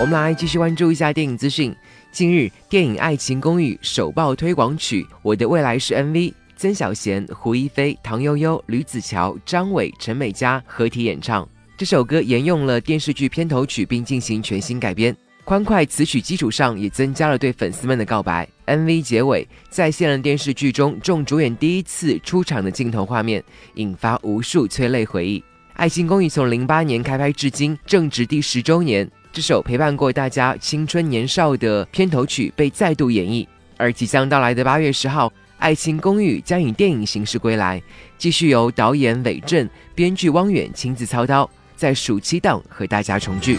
我们来继续关注一下电影资讯。近日，电影《爱情公寓》首曝推广曲《我的未来是 MV》，曾小贤、胡一菲、唐悠悠、吕子乔、张伟、陈美嘉合体演唱。这首歌沿用了电视剧片头曲，并进行全新改编。欢快词曲基础上，也增加了对粉丝们的告白。MV 结尾再现了电视剧中众主演第一次出场的镜头画面，引发无数催泪回忆。《爱情公寓》从零八年开拍至今，正值第十周年。这首陪伴过大家青春年少的片头曲被再度演绎，而即将到来的八月十号，《爱情公寓》将以电影形式归来，继续由导演韦正、编剧汪远亲自操刀，在暑期档和大家重聚。